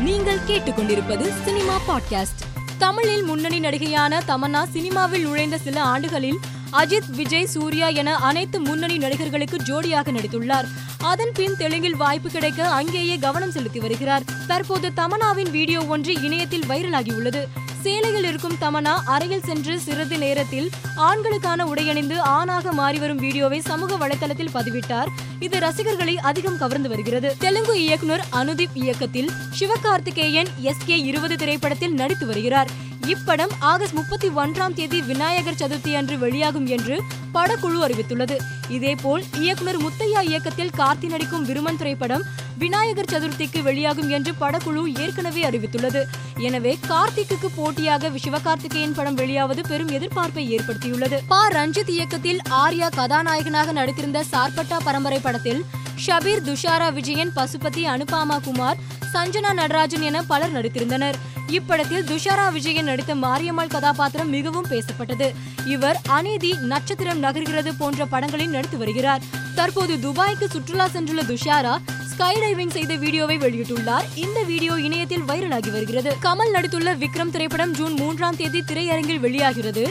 நீங்கள் கேட்டுக்கொண்டிருப்பது cinema podcast. தமிழில் முன்னணி நடிகையான தமன்னா சினிமாவில் நுழைந்த சில ஆண்டுகளில் அஜித் விஜய் சூர்யா என அனைத்து முன்னணி நடிகர்களுக்கு ஜோடியாக நடித்துள்ளார். அதன் பின் தெலுங்கில் வாய்ப்பு கிடைக்க அங்கேயே கவனம் செலுத்தி வருகிறார். தற்போது தமன்னாவின் வீடியோ ஒன்று இணையத்தில் வைரலாகியுள்ளது. சேலையில் இருக்கும் தமனா அறையில் சென்று சிறிது நேரத்தில் ஆண்களுக்கான உடையணிந்து ஆணாக மாறி வரும் வீடியோவை சமூக வலைதளத்தில் பதிவிட்டார். இது ரசிகர்களை அதிகம் கவர்ந்து வருகிறது. தெலுங்கு இயக்குனர் அனுதீப் இயக்கத்தில் சிவகார்த்திகேயன் எஸ் கே இருபது திரைப்படத்தில் நடித்து வருகிறார். இப்படம் ஆகஸ்ட் முப்பத்தி ஒன்றாம் தேதி விநாயகர் சதுர்த்தி அன்று வெளியாகும் என்று படக்குழு அறிவித்துள்ளது. இதேபோல் இயக்குனர் முத்தையா இயக்கத்தில் கார்த்தி நடிக்கும் விருமன் திரைப்படம் விநாயகர் சதுர்த்திக்கு வெளியாகும் என்று படக்குழு ஏற்கனவே அறிவித்துள்ளது. எனவே கார்த்திக்கு போட்டியாக சிவகார்த்திகேயன் படம் வெளியாவது பெரும் எதிர்பார்ப்பை ஏற்படுத்தியுள்ளது. பா. ரஞ்சித் இயக்கத்தில் ஆர்யா கதாநாயகனாக நடித்திருந்த சார்பட்டா பரம்பரை படத்தில் ஷபீர் துஷாரா விஜயன் பசுபதி அனுபாமா குமார் சஞ்சனா நடராஜன் என பலர் நடித்திருந்தனர். இப்படத்தில் துஷாரா விஜயன் நடித்த மாரியம்மாள் கதாபாத்திரம் மிகவும் பேசப்பட்டது. இவர் அநீதி நட்சத்திரம் நகர்கிறது போன்ற படங்களில் நடித்து வருகிறார். தற்போது துபாய்க்கு சுற்றுலா சென்றுள்ள துஷாரா ஸ்கை டைவிங் செய்த வீடியோவை வெளியிட்டுள்ளார். இந்த வீடியோ இணையத்தில் வைரலாகி வருகிறது. கமல் நடித்துள்ள விக்ரம் திரைப்படம் ஜூன் மூன்றாம் தேதி திரையரங்கில் வெளியாகிறது.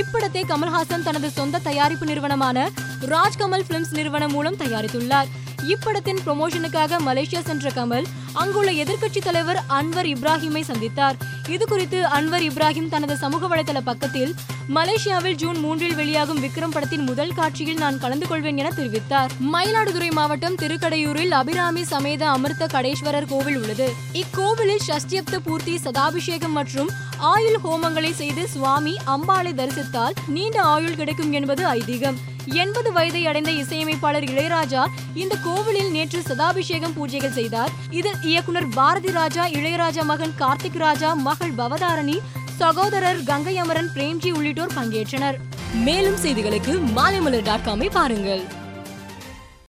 இப்படத்தை கமல்ஹாசன் தனது சொந்த தயாரிப்பு நிறுவனமான ராஜ்கமல் பிலிம்ஸ் நிறுவனம் மூலம் தயாரித்துள்ளார். இப்படத்தின் ப்ரொமோஷனுக்காக மலேசியா சென்ற கமல் அங்குள்ள எதிர்க்கட்சி தலைவர் அன்வர் இப்ராஹிமை சந்தித்தார். இது குறித்து அன்வர் இப்ராஹிம் தனது சமூக வலைதள பக்கத்தில் மலேசியாவில் ஜூன் மூன்றில் வெளியாகும் விக்ரம் படத்தின் முதல் காட்சியில் நான் கலந்து கொள்வேன் என தெரிவித்தார். மயிலாடுதுறை மாவட்டம் திருக்கடையூரில் அபிராமி சமேத அமிர்த கடேஸ்வரர் கோவில் உள்ளது. இக்கோவிலில் ஷஷ்டியப்த பூர்த்தி சதாபிஷேகம் மற்றும் ஆயுள் ஹோமங்களை செய்து சுவாமி அம்பாளை தரிசித்தால் நீண்ட ஆயுள் கிடைக்கும் என்பது ஐதீகம். எண்பது வயதை அடைந்த இசையமைப்பாளர் இளையராஜா இந்த கோவிலில் நேற்று சதாபிஷேகம் பூஜைகள் செய்தார். இதில் இயக்குனர் பாரதி ராஜா இளையராஜா மகன் கார்த்திக் ராஜா மகள் பவதாரணி சகோதரர் கங்கை அமரன் பிரேம்ஜி உள்ளிட்டோர் பங்கேற்றனர். மேலும் செய்திகளுக்கு மாலைமலர் டாட் காமை பாருங்கள்.